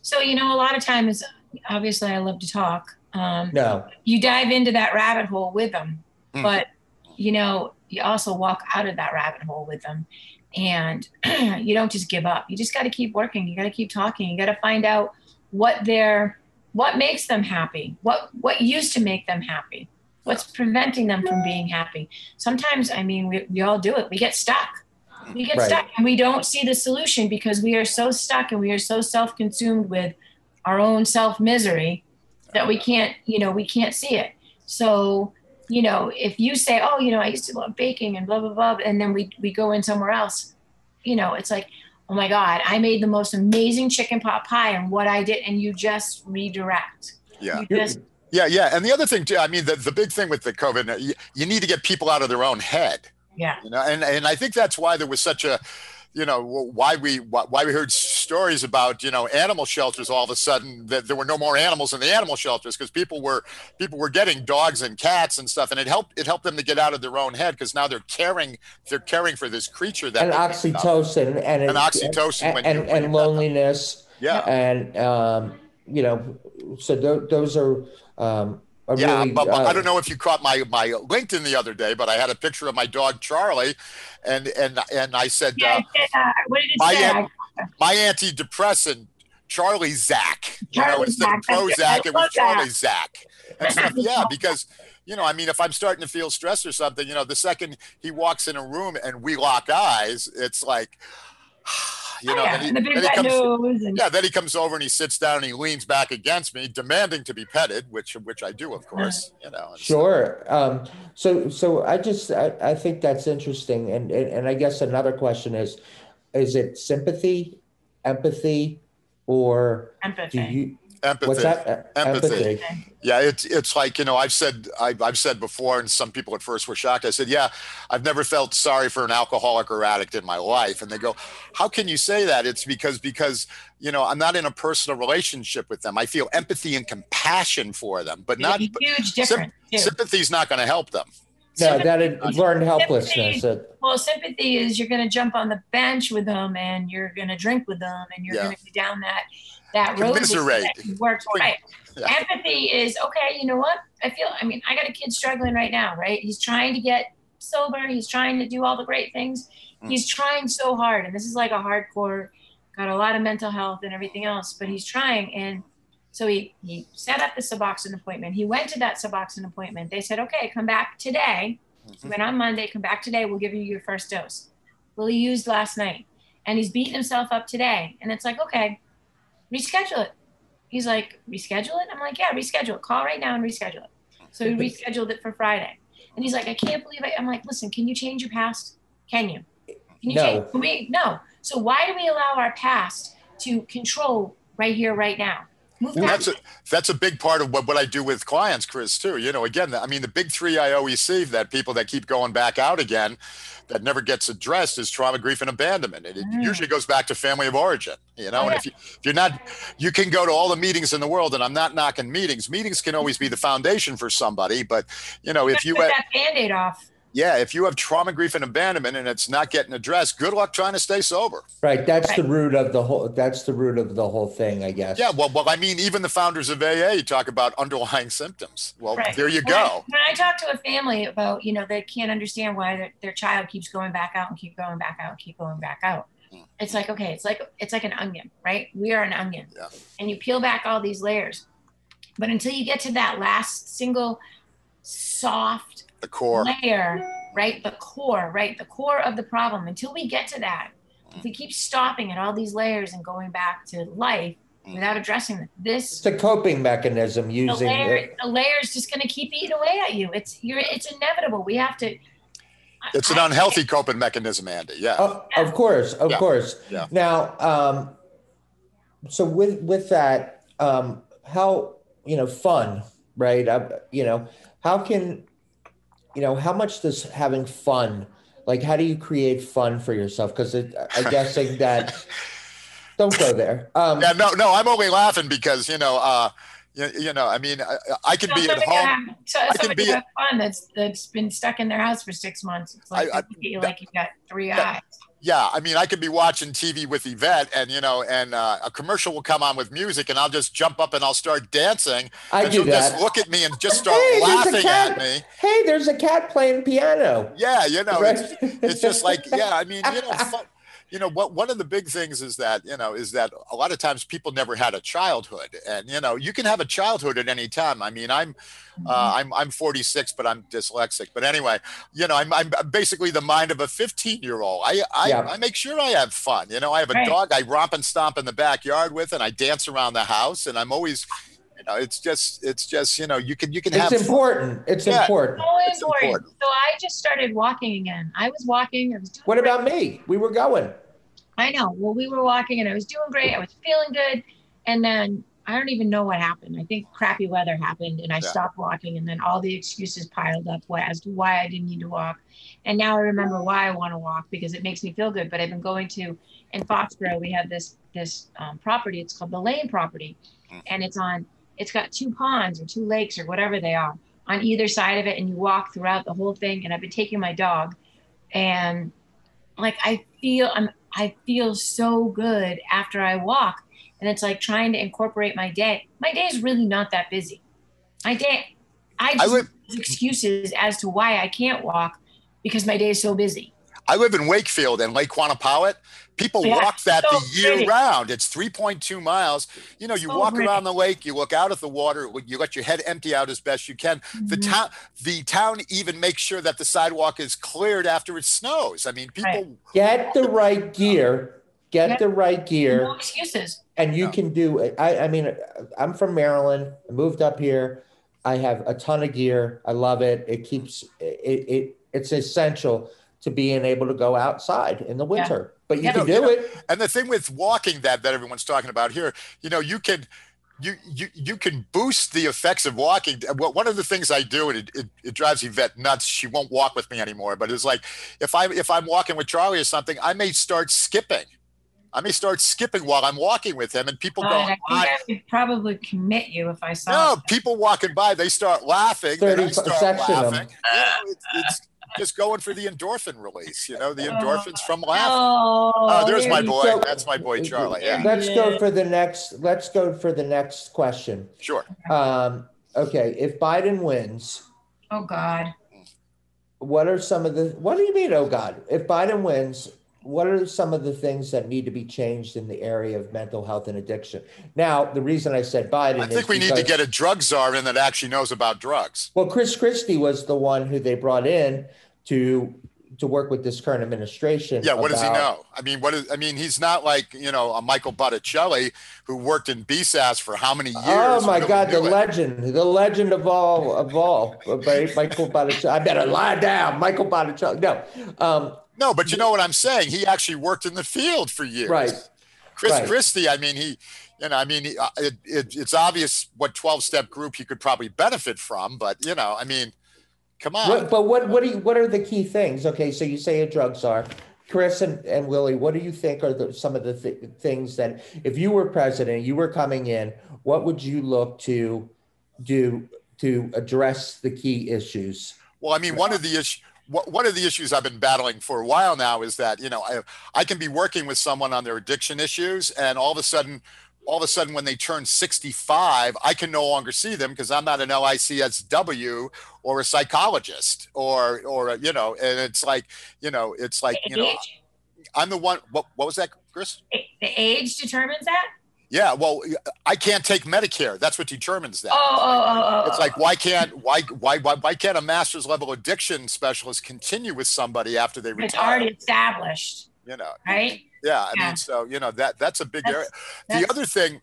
So you know, a lot of times, obviously, I love to talk. Um, No. You dive into that rabbit hole with them, Mm. but you know, you also walk out of that rabbit hole with them, and you don't just give up. You just got to keep working. You got to keep talking. You got to find out what their what makes them happy. What what used to make them happy. What's preventing them from being happy? Sometimes, I mean, we, we all do it. We get stuck. We get Right. stuck and we don't see the solution because we are so stuck and we are so self consumed with our own self misery that we can't, you know, we can't see it. So, you know, if you say, oh, you know, I used to love baking and blah, blah, blah, and then we, we go in somewhere else, you know, it's like, oh my God, I made the most amazing chicken pot pie and what I did, and you just redirect. Yeah. You just, Yeah, yeah. And the other thing too, I mean, the, the big thing with the COVID, you, you need to get people out of their own head. yeah. You know, and, and I think that's why there was such a, you know, why we why we heard stories about you know animal shelters all of a sudden that there were no more animals in the animal shelters because people were people were getting dogs and cats and stuff, and it helped it helped them to get out of their own head because now they're caring they're caring for this creature that and oxytocin and And it- oxytocin and, when you- and, when and loneliness Yeah. and um, you know so th- those are um, are Yeah, really, but, but I uh, don't know if you caught my my LinkedIn the other day, but I had a picture of my dog Charlie, and and and I said Yeah, uh, it said, uh, what did it my say? Aunt- I- my antidepressant Charlie Zach. You know, Charlie instead Zach, that's Prozac, it was love that. Charlie Zach. And stuff. Yeah, because you know, I mean, if I'm starting to feel stressed or something, you know, the second he walks in a room and we lock eyes, it's like, you oh, know, yeah, then he, the then he comes. And, yeah, then he comes over and he sits down and he leans back against me, demanding to be petted, which which I do, of course. You know, and so- Sure. Um, so, so I just, I, I think that's interesting. And, and, and I guess another question is, is it sympathy, empathy, or do empathy. you, empathy. what's that? Uh, Empathy. Yeah, it's it's like you know I've said I've, I've said before, and some people at first were shocked. I said, "Yeah, I've never felt sorry for an alcoholic or addict in my life." And they go, "How can you say that?" It's because because you know I'm not in a personal relationship with them. I feel empathy and compassion for them, but There's not huge difference. too. sympathy's not going to help them. No, that is learned helplessness. Well, sympathy is you're going to jump on the bench with them and you're going to drink with them and you're Yeah. going to go down that that road with that works right. Yeah. Empathy is okay. You know what? I feel. I mean, I got a kid struggling right now. Right? He's trying to get sober. He's trying to do all the great things. Mm. He's trying so hard, and this is like a hardcore. Got a lot of mental health and everything else, but he's trying and. So he, he set up the Suboxone appointment. He went to that Suboxone appointment. They said, okay, come back today. He went on Monday, come back today, we'll give you your first dose. Well, he used last night and he's beating himself up today. And it's like, okay, reschedule it. He's like, reschedule it? I'm like, yeah, reschedule it. Call right now and reschedule it. So he rescheduled it for Friday. And he's like, I can't believe it. I'm like, listen, can you change your past? Can you? Can you No. change? Can we, no. So why do we allow our past to control right here, right now? That's a that's a big part of what, what I do with clients, Kris, too. You know, again, I mean, the big three I always see that people that keep going back out again, that never gets addressed is trauma, grief, and abandonment. And it Mm. usually goes back to family of origin. You know, Oh, and if you if you're not, you can go to all the meetings in the world, and I'm not knocking meetings. Meetings can always be the foundation for somebody, but you know, if you put have, that band-aid off. Yeah, if you have trauma, grief, and abandonment, and it's not getting addressed, good luck trying to stay sober. right. That's the root of the whole, that's the root of the whole thing, I guess. Yeah, well, well, I mean, even the founders of AA talk about underlying symptoms. Well, Right. there you When I- go. When I talk to a family about, you know, they can't understand why their, their child keeps going back out and keep going back out, and keep going back out. Mm. It's like, okay, it's like it's like an onion, right? We are an onion. Yeah. And you peel back all these layers. But until you get to that last single soft The core. layer, right? The core, right? The core of the problem. Until we get to that, if we keep stopping at all these layers and going back to life Mm. without addressing it, this It's a coping mechanism using the using, layer, the layer's just going to keep eating away at you. It's you're it's inevitable. We have to. I- It's an I- unhealthy coping mechanism, Andy. Yeah. Oh, of course, of Yeah. course. Yeah. Now, um, so with with that, um, how you know fun, right? Uh, you know, how can you know how much does having fun, like, how do you create fun for yourself? Because I'm guessing that. Don't go there. Um, Yeah, no, no, I'm only laughing because you know, uh, you, you know, I mean, I, I could So be at home. Have, so can somebody be- have fun that's that's been stuck in their house for six months. It's like I- I- they look at you like you got three Yeah. eyes. Yeah, I mean, I could be watching TV with Yvette, and you know, and uh, a commercial will come on with music, and I'll just jump up and I'll start dancing, I and do she'll that. just look at me and just start Hey, laughing at me. Hey, there's a cat playing piano. Yeah, you know, Right? it's, it's just like, yeah, I mean, you know, fun, you know what one of the big things is that you know is that a lot of times people never had a childhood and you know you can have a childhood at any time i mean i'm uh, Mhm. I'm I'm 46, but I'm dyslexic. But anyway, you know, I'm I'm basically the mind of a 15 year old. I I, Yeah. I make sure I have fun. You know, I have a Right. dog I romp and stomp in the backyard with, and I dance around the house, and I'm always, you know, it's just it's just you know you can you can have It's important. It's Yeah. important. So It's important. important. So I just started walking again. I was walking. I was doing What great. about me? We were going. I know. Well, we were walking and I was doing great. I was feeling good. And then I don't even know what happened. I think crappy weather happened and I Yeah. stopped walking. And then all the excuses piled up wh- as to why I didn't need to walk. And now I remember why I want to walk because it makes me feel good. But I've been going to, in Foxborough, we have this this um, property. It's called the Lane property. Mm. And it's on, it's got two ponds or two lakes or whatever they are on either side of it. And you walk throughout the whole thing. And I've been taking my dog and like I feel I'm I feel so good after I walk. And it's like trying to incorporate my day. My day is really not that busy. My day I just live- use excuses as to why I can't walk because my day is so busy. I live in Wakefield and Lake Quannapowitt. People Yeah, walk that so the year pretty. round. It's 3.2 miles. You know, you So walk pretty. around the lake, you look out at the water, you let your head empty out as best you can. The Mhm. town, the town even makes sure that the sidewalk is cleared after it snows. I mean, people. Right. Get the right gear. Get Yeah. the right gear. No excuses. and you Yeah. can do it. I, I mean, I'm from Maryland. I moved up here. I have a ton of gear. I love it. It keeps it. it it's essential to being able to go outside in the winter. But you Yeah. can You do know, it. And the thing with walking that that everyone's talking about here, you know, you can. You, you you can boost the effects of walking. One of the things I do, and it, it, it drives Yvette nuts. She won't walk with me anymore. But it's like if I if I'm walking with Charlie or something, I may start skipping. I may start skipping while I'm walking with him, and people God, go, I think "I- I would probably commit you if I saw No, people walking by, they start laughing. then I 30 start section 'em. laughing. You know, it's, it's just going for the endorphin release. You know, the Oh, endorphins from laughing. Oh, Oh, there's my boy. go- That's my boy Charlie. Yeah, Let's go for the next. Let's go for the next question. sure. Um, okay, if Biden wins, Oh God. what are some of the? What do you mean? Oh God! If Biden wins, what are some of the things that need to be changed in the area of mental health and addiction? Now, the reason I said Biden, I think we need to get a drug czar in that actually knows about drugs. Well, Chris Christie was the one who they brought in to to work with this current administration. Yeah, what does he know? I mean, what is? I mean, he's not like you know a Michael Botticelli who worked in BSAS for how many years? Oh my God, the it. legend, the legend of all of all, Michael Botticelli. I better lie down, Michael Botticelli. No, um, No, but you know what I'm saying. He actually worked in the field for years. Right. Chris Right. Christie. I mean, he. You know, I mean, he, uh, it, it, it's obvious what 12 step group he could probably benefit from, but you know, I mean, come on. what, but what what do you, what are the key things? Okay, so you say a drug czar. Kris and, and Willy, what do you think are the, some of the th- things that, if you were president, you were coming in, what would you look to do to address the key issues? Well, I mean, one of the issues. One of the issues I've been battling for a while now is that you know I, I can be working with someone on their addiction issues, and all of a sudden, all of a sudden, when they turn 65, I can no longer see them because I'm not an LICSW or a psychologist or or you know, and it's like you know, it's like you know, I'm the one. What what was that, Kris? the age determines that. Yeah, well, I can't take Medicare. That's what determines that. Oh, oh, oh, oh, oh. It's like why can't why why why why can't a master's level addiction specialist continue with somebody after they retire? it's already established, You know, right? yeah. I Yeah. mean, so you know that that's a big That's- area. The other thing,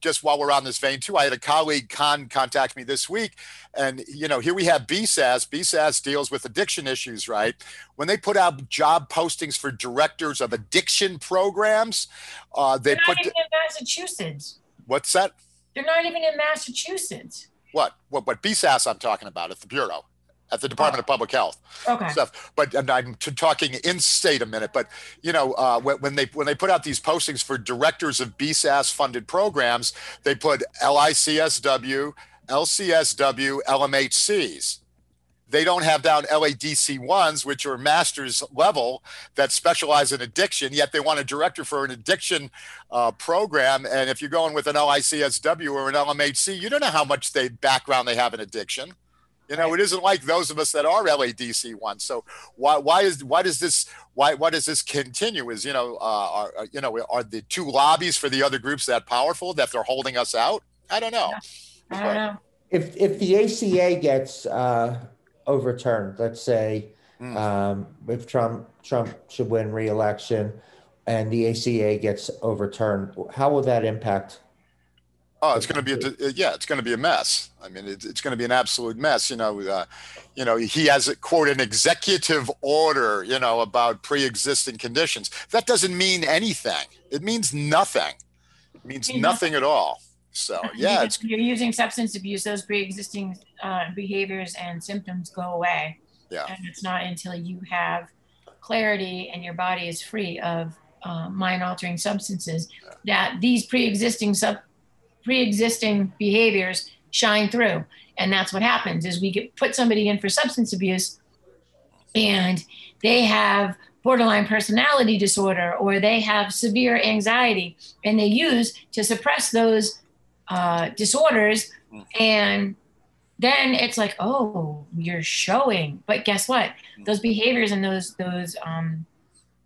just while we're on this vein too, I had a colleague con contact me this week, and you know here we have BSAS. BSAS deals with addiction issues, right? When they put out job postings for directors of addiction programs, uh, they They're put not even in Massachusetts. what's that? They're not even in Massachusetts. What what what BSAS I'm talking about at the bureau, at the Department of Public Health. Okay. stuff. But and I'm t- talking in state a minute. But you know, uh, when, when they when they put out these postings for directors of BSAS funded programs, they put LICSW, LCSW, LMHCs. They don't have down LADC ones, which are master's level that specialize in addiction. Yet they want a director for an addiction uh, program. And if you're going with an LICSW or an LMHC, you don't know how much they background they have in addiction. You know, it isn't like those of us that are LADC ones. So why why is why does this why why does this continue? Is you know uh, are you know are the two lobbies for the other groups that powerful that they're holding us out? I don't know. I don't know. If if the ACA gets uh, overturned, let's say Mm. um, if Trump Trump should win re-election and the ACA gets overturned, how will that impact? Oh, it's going to be a yeah, it's going to be a mess. I mean, it's, it's going to be an absolute mess. You know, uh, you know, he has a quote an executive order, you know, about pre-existing conditions. That doesn't mean anything. It means nothing. It means Means nothing at all. So yeah, it's you're using substance abuse, those pre-existing uh, behaviors and symptoms go away. Yeah. And it's not until you have clarity and your body is free of uh, mind-altering substances that these pre-existing sub pre-existing behaviors shine through. And that's what happens is we get put somebody in for substance abuse, and they have borderline personality disorder or they have severe anxiety, and they use to suppress those uh, disorders. And then it's like oh you're showing. But guess what? Those behaviors and those those um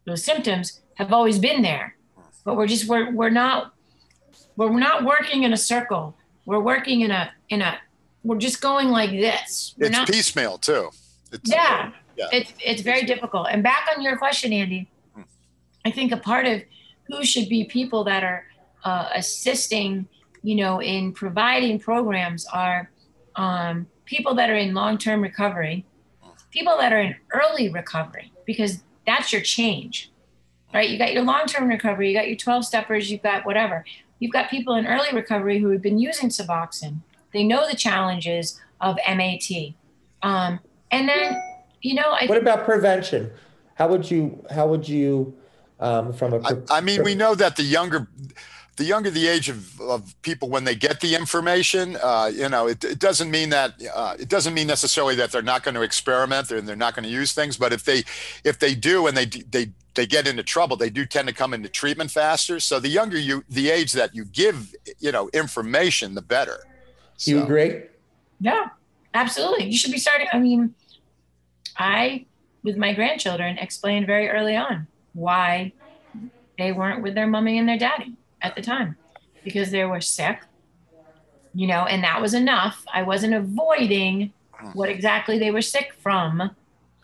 those symptoms have always been there. But we're just we're we're not we're not working in a circle we're working in a in a we're just going like this we're it's not piecemeal too. It's, yeah, Yeah. it's it's very difficult. And back on your question, Andy, Hmm. I think a part of who should be people that are uh, assisting, you know, in providing programs are um, people that are in long-term recovery, people that are in early recovery, because that's your change, right? You got your long-term recovery, you got your 12 steppers, you've got whatever. You've got people in early recovery who have been using Suboxone. They know the challenges of MAT. Um, and then, you know, I What about prevention? How would you how would you um, from a I, I mean, we know that the younger, the younger the age of, of people when they get the information, uh, you know, it, it doesn't mean that uh, it doesn't mean necessarily that they're not going to experiment and they're not going to use things. But if they if they do and they they they get into trouble, they do tend to come into treatment faster. So the younger you, the age that you give, you know, information, the better. do you agree? Yeah, absolutely. You should be starting. I mean, I, with my grandchildren, explained very early on why they weren't with their mommy and their daddy at the time because they were sick, you know, and that was enough. I wasn't avoiding what exactly they were sick from,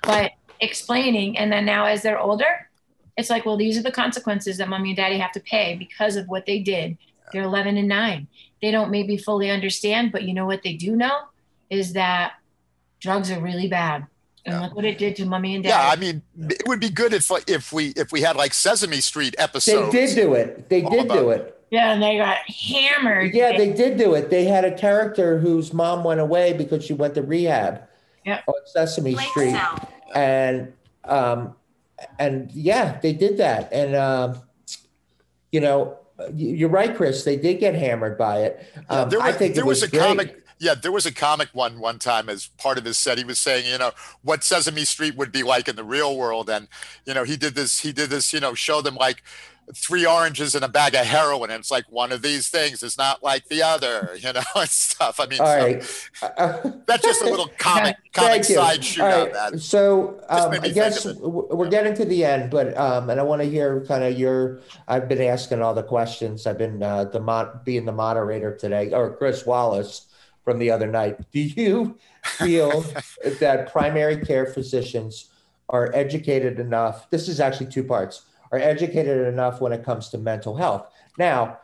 but explaining. And then now, as they're older, it's like, well, these are the consequences that mommy and daddy have to pay because of what they did. They're 11 and 9. They don't maybe fully understand, but you know what they do know is that drugs are really bad. And Yeah. look what it did to mommy and Yeah, I mean, it would be good if if we if we had like Sesame Street episodes. They did do it. They did do it. Yeah, and they got hammered. Yeah, they did do it. They had a character whose mom went away because she went to rehab Yeah. on Sesame Street, and um, and yeah, they did that. And um, you know, you're right, Kris. They did get hammered by it. Yeah, Um, there I was, think there was, was a great. comic. Yeah, there was a comic one one time as part of his set. He was saying, you know, what Sesame Street would be like in the real world, and you know, he did this. He did this. You know, show them like three oranges and a bag of heroin, and it's like one of these things is not like the other, you know, and stuff. I mean, so right. Uh, that's just a little comic comic side shoot right, man. So um, I guess of it. w- we're getting to the end, but um, and I want to hear kind of your. I've been asking all the questions. I've been uh, the mod, being the moderator today, or Chris Wallace from the other night. Do you feel that primary care physicians are educated enough? This is actually two parts. Are educated enough when it comes to mental health? Now,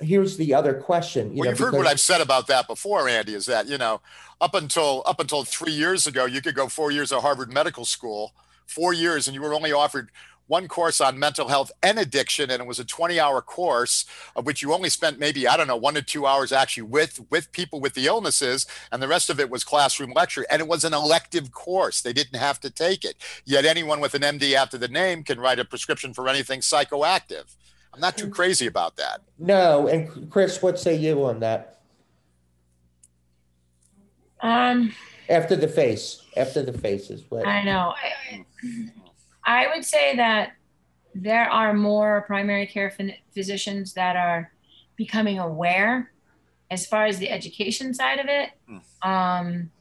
here's the other question. You well, know, you've heard what I've said about that before, Andy. Is that you know, up until up until three years ago, you could go four years at Harvard Medical School, four years, and you were only offered one course on mental health and addiction, and it was a 20-hour course of which you only spent maybe I don't know one to two hours actually with with people with the illnesses, and the rest of it was classroom lecture, and it was an elective course. They didn't have to take it. Yet anyone with an MD after the name can write a prescription for anything psychoactive. I'm not too crazy about that. No, and Kris, what say you on that? Um, After the face, after the faces, what? I know. I, I would say that there are more primary care physicians that are becoming aware as far as the education side of it. Um,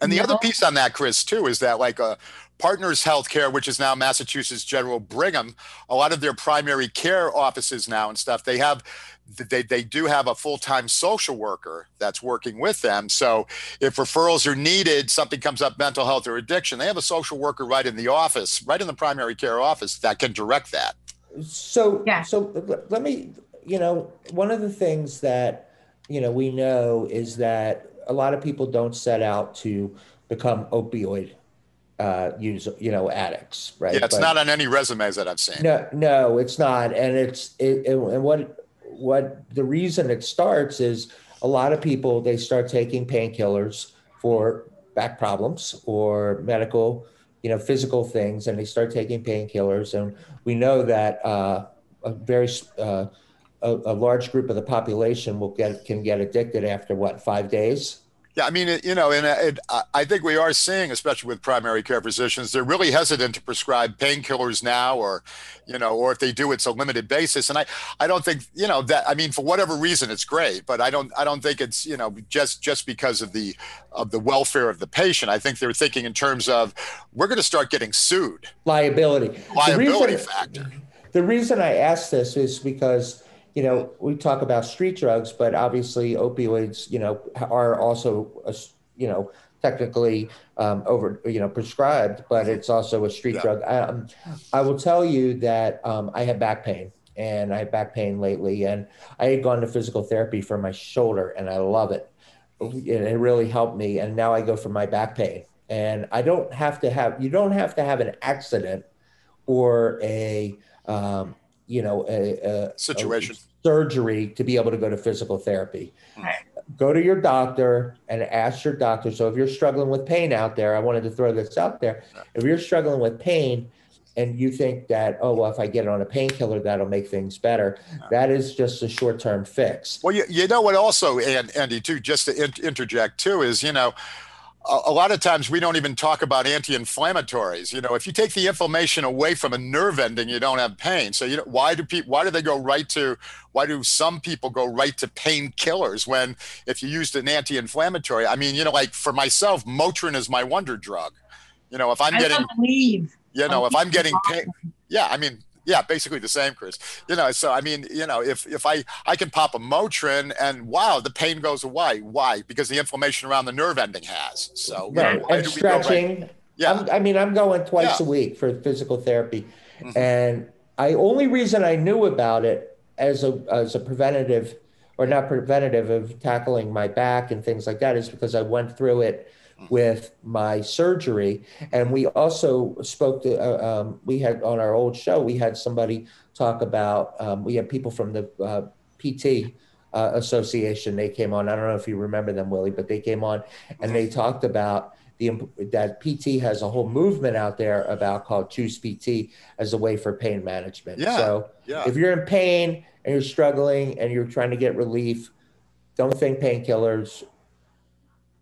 And the No. other piece on that, Kris, too, is that like uh, Partners Healthcare, which is now Massachusetts General Brigham, a lot of their primary care offices now and stuff, they have they, they do have a full-time social worker that's working with them. So if referrals are needed, something comes up, mental health or addiction, they have a social worker right in the office, right in the primary care office that can direct that. So, Yeah. so let me, you know, one of the things that, you know, we know is that a lot of people don't set out to become opioid uh, use, you know, addicts, right? Yeah, it's But- not on any resumes that I've seen. No, no, it's not, and it's it, it- and what what the reason it starts is a lot of people they start taking painkillers for back problems or medical, you know, physical things, and they start taking painkillers, and we know that uh, a very uh, a, a large group of the population will get can get addicted after what five days. Yeah, I mean, it, you know, and uh, it, I- think we are seeing, especially with primary care physicians, they're really hesitant to prescribe painkillers now, or, you know, or if they do, it's a limited basis. And I, I don't think, you know, that I mean, for whatever reason, it's great, but I don't, I don't think it's, you know, just just because of the of the welfare of the patient. I think they're thinking in terms of we're going to start getting sued, Liability. The liability reason- factor. The reason I ask this is because, you know, we talk about street drugs, but obviously opioids, you know, are also, a you know, technically um, over, you know, prescribed, but it's also a street Yeah. drug. Um, I will tell you that um, I have back pain and I have back pain lately, and I had gone to physical therapy for my shoulder, and I love it. It really helped me, and now I go for my back pain, and I don't have to have. You don't have to have an accident or a um, you know a, a Situation. A surgery to be able to go to physical therapy Right. go to your doctor and ask your doctor so if you're struggling with pain out there i wanted to throw this out there if you're struggling with pain and you think that oh well if i get on a painkiller that'll make things better that is just a short-term fix Well, you, you know what? Also, and Andy, too, just to in, interject too, is you know, a, lot of times we don't even talk about anti-inflammatories. You know, if you take the inflammation away from a nerve ending, you don't have pain. So, you know, why do people? Why do they go right to? Why do some people go right to painkillers when if you used an anti-inflammatory? I mean, you know, like for myself, Motrin is my wonder drug. You know, if I'm I getting you know, if I'm getting pain, yeah, I mean, yeah, basically the same, Kris. You know, so I mean, you know, if if I I can pop a Motrin and wow, the pain goes away. Why? Because the inflammation around the nerve ending has. So you know, right and go right- stretching Yeah, I'm, I mean, I'm going twice Yeah. a week for physical therapy, Mhm. and I only reason I knew about it as a as a preventative, or not preventative of tackling my back and things like that is because I went through it with my surgery, and we also spoke to. Uh, um, we had on our old show, we had somebody talk about. Um, we had people from the uh, PT. Uh, association they came on i don't know if you remember them Willy but they came on and they talked about the that PT has a whole movement out there about called Choose PT as a way for pain management. Yeah, So yeah. if you're in pain and you're struggling and you're trying to get relief, don't think painkillers.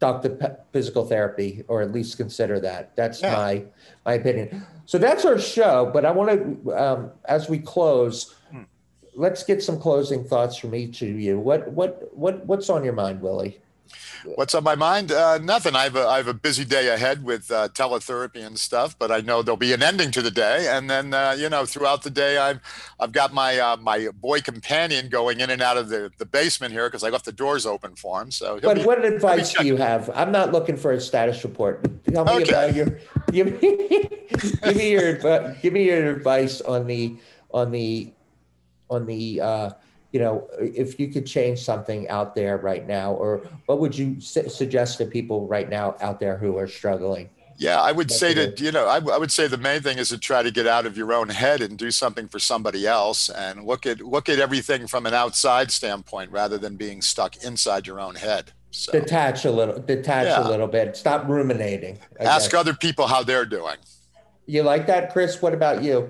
Talk to p- physical therapy, or at least consider that. That's Yeah. my my opinion. So that's our show. But I want to, um, as we close, Hmm. let's get some closing thoughts from each of you. What what what what's on your mind, Willy? What's on my mind? Uh, nothing. I have a I have a busy day ahead with uh, teletherapy and stuff, but I know there'll be an ending to the day, and then uh, you know throughout the day I've I've got my uh, my boy companion going in and out of the, the basement here because I left the doors open for him. So But be- what advice do you have? I'm not looking for a status report. Tell me Okay. about your give me, give me your give me your advice on the on the on the uh, you know if you could change something out there right now, or what would you su- suggest to people right now out there who are struggling? Yeah, I would say it. that, you know, I, I would say the main thing is to try to get out of your own head and do something for somebody else and look at look at everything from an outside standpoint rather than being stuck inside your own head. So Detach a little, detach Yeah. a little bit. Stop ruminating. I ask guess. other people how they're doing. You like that, Kris? What about you?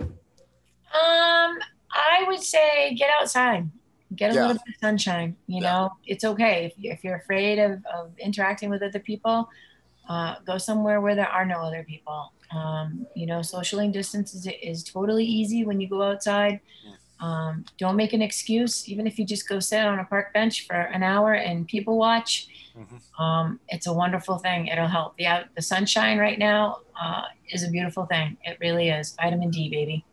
Um, I would say get outside, get a Yeah. little bit of sunshine. You Yeah. know, it's okay if, you, if you're afraid of, of interacting with other people. Uh, go somewhere where there are no other people. Um, you know, socially distance is, is totally easy when you go outside. Um, don't make an excuse, even if you just go sit on a park bench for an hour and people watch. Mhm. Um, it's a wonderful thing. It'll help. The the sunshine right now uh, is a beautiful thing. It really is. Vitamin D, baby.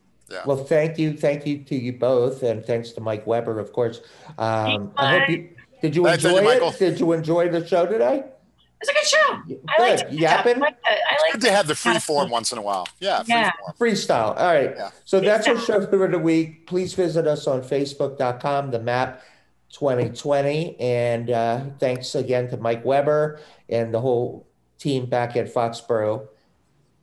Well, thank you, thank you to you both, and thanks to Mike Weber, of course. Um, I hope you did. You Thank you, enjoy Michael. it? Did you enjoy the show today? It's a good show. I like Good. to Yapping? I like to, I like Good to have the free form once in a while. Yeah, free Yeah. form. Freestyle. All right. Yeah. So that's our show for the week. Please visit us on Facebook.com, the map 2020. And uh, thanks again to Mike Weber and the whole team back at Foxborough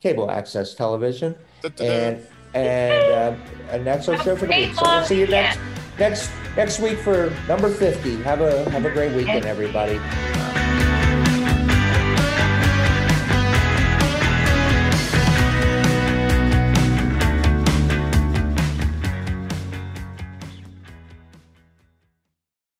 Cable Access Television. Da-da-da. And and uh, and that's our show for the week. So we'll see you next next next week for number 50. Have a have a great weekend, everybody.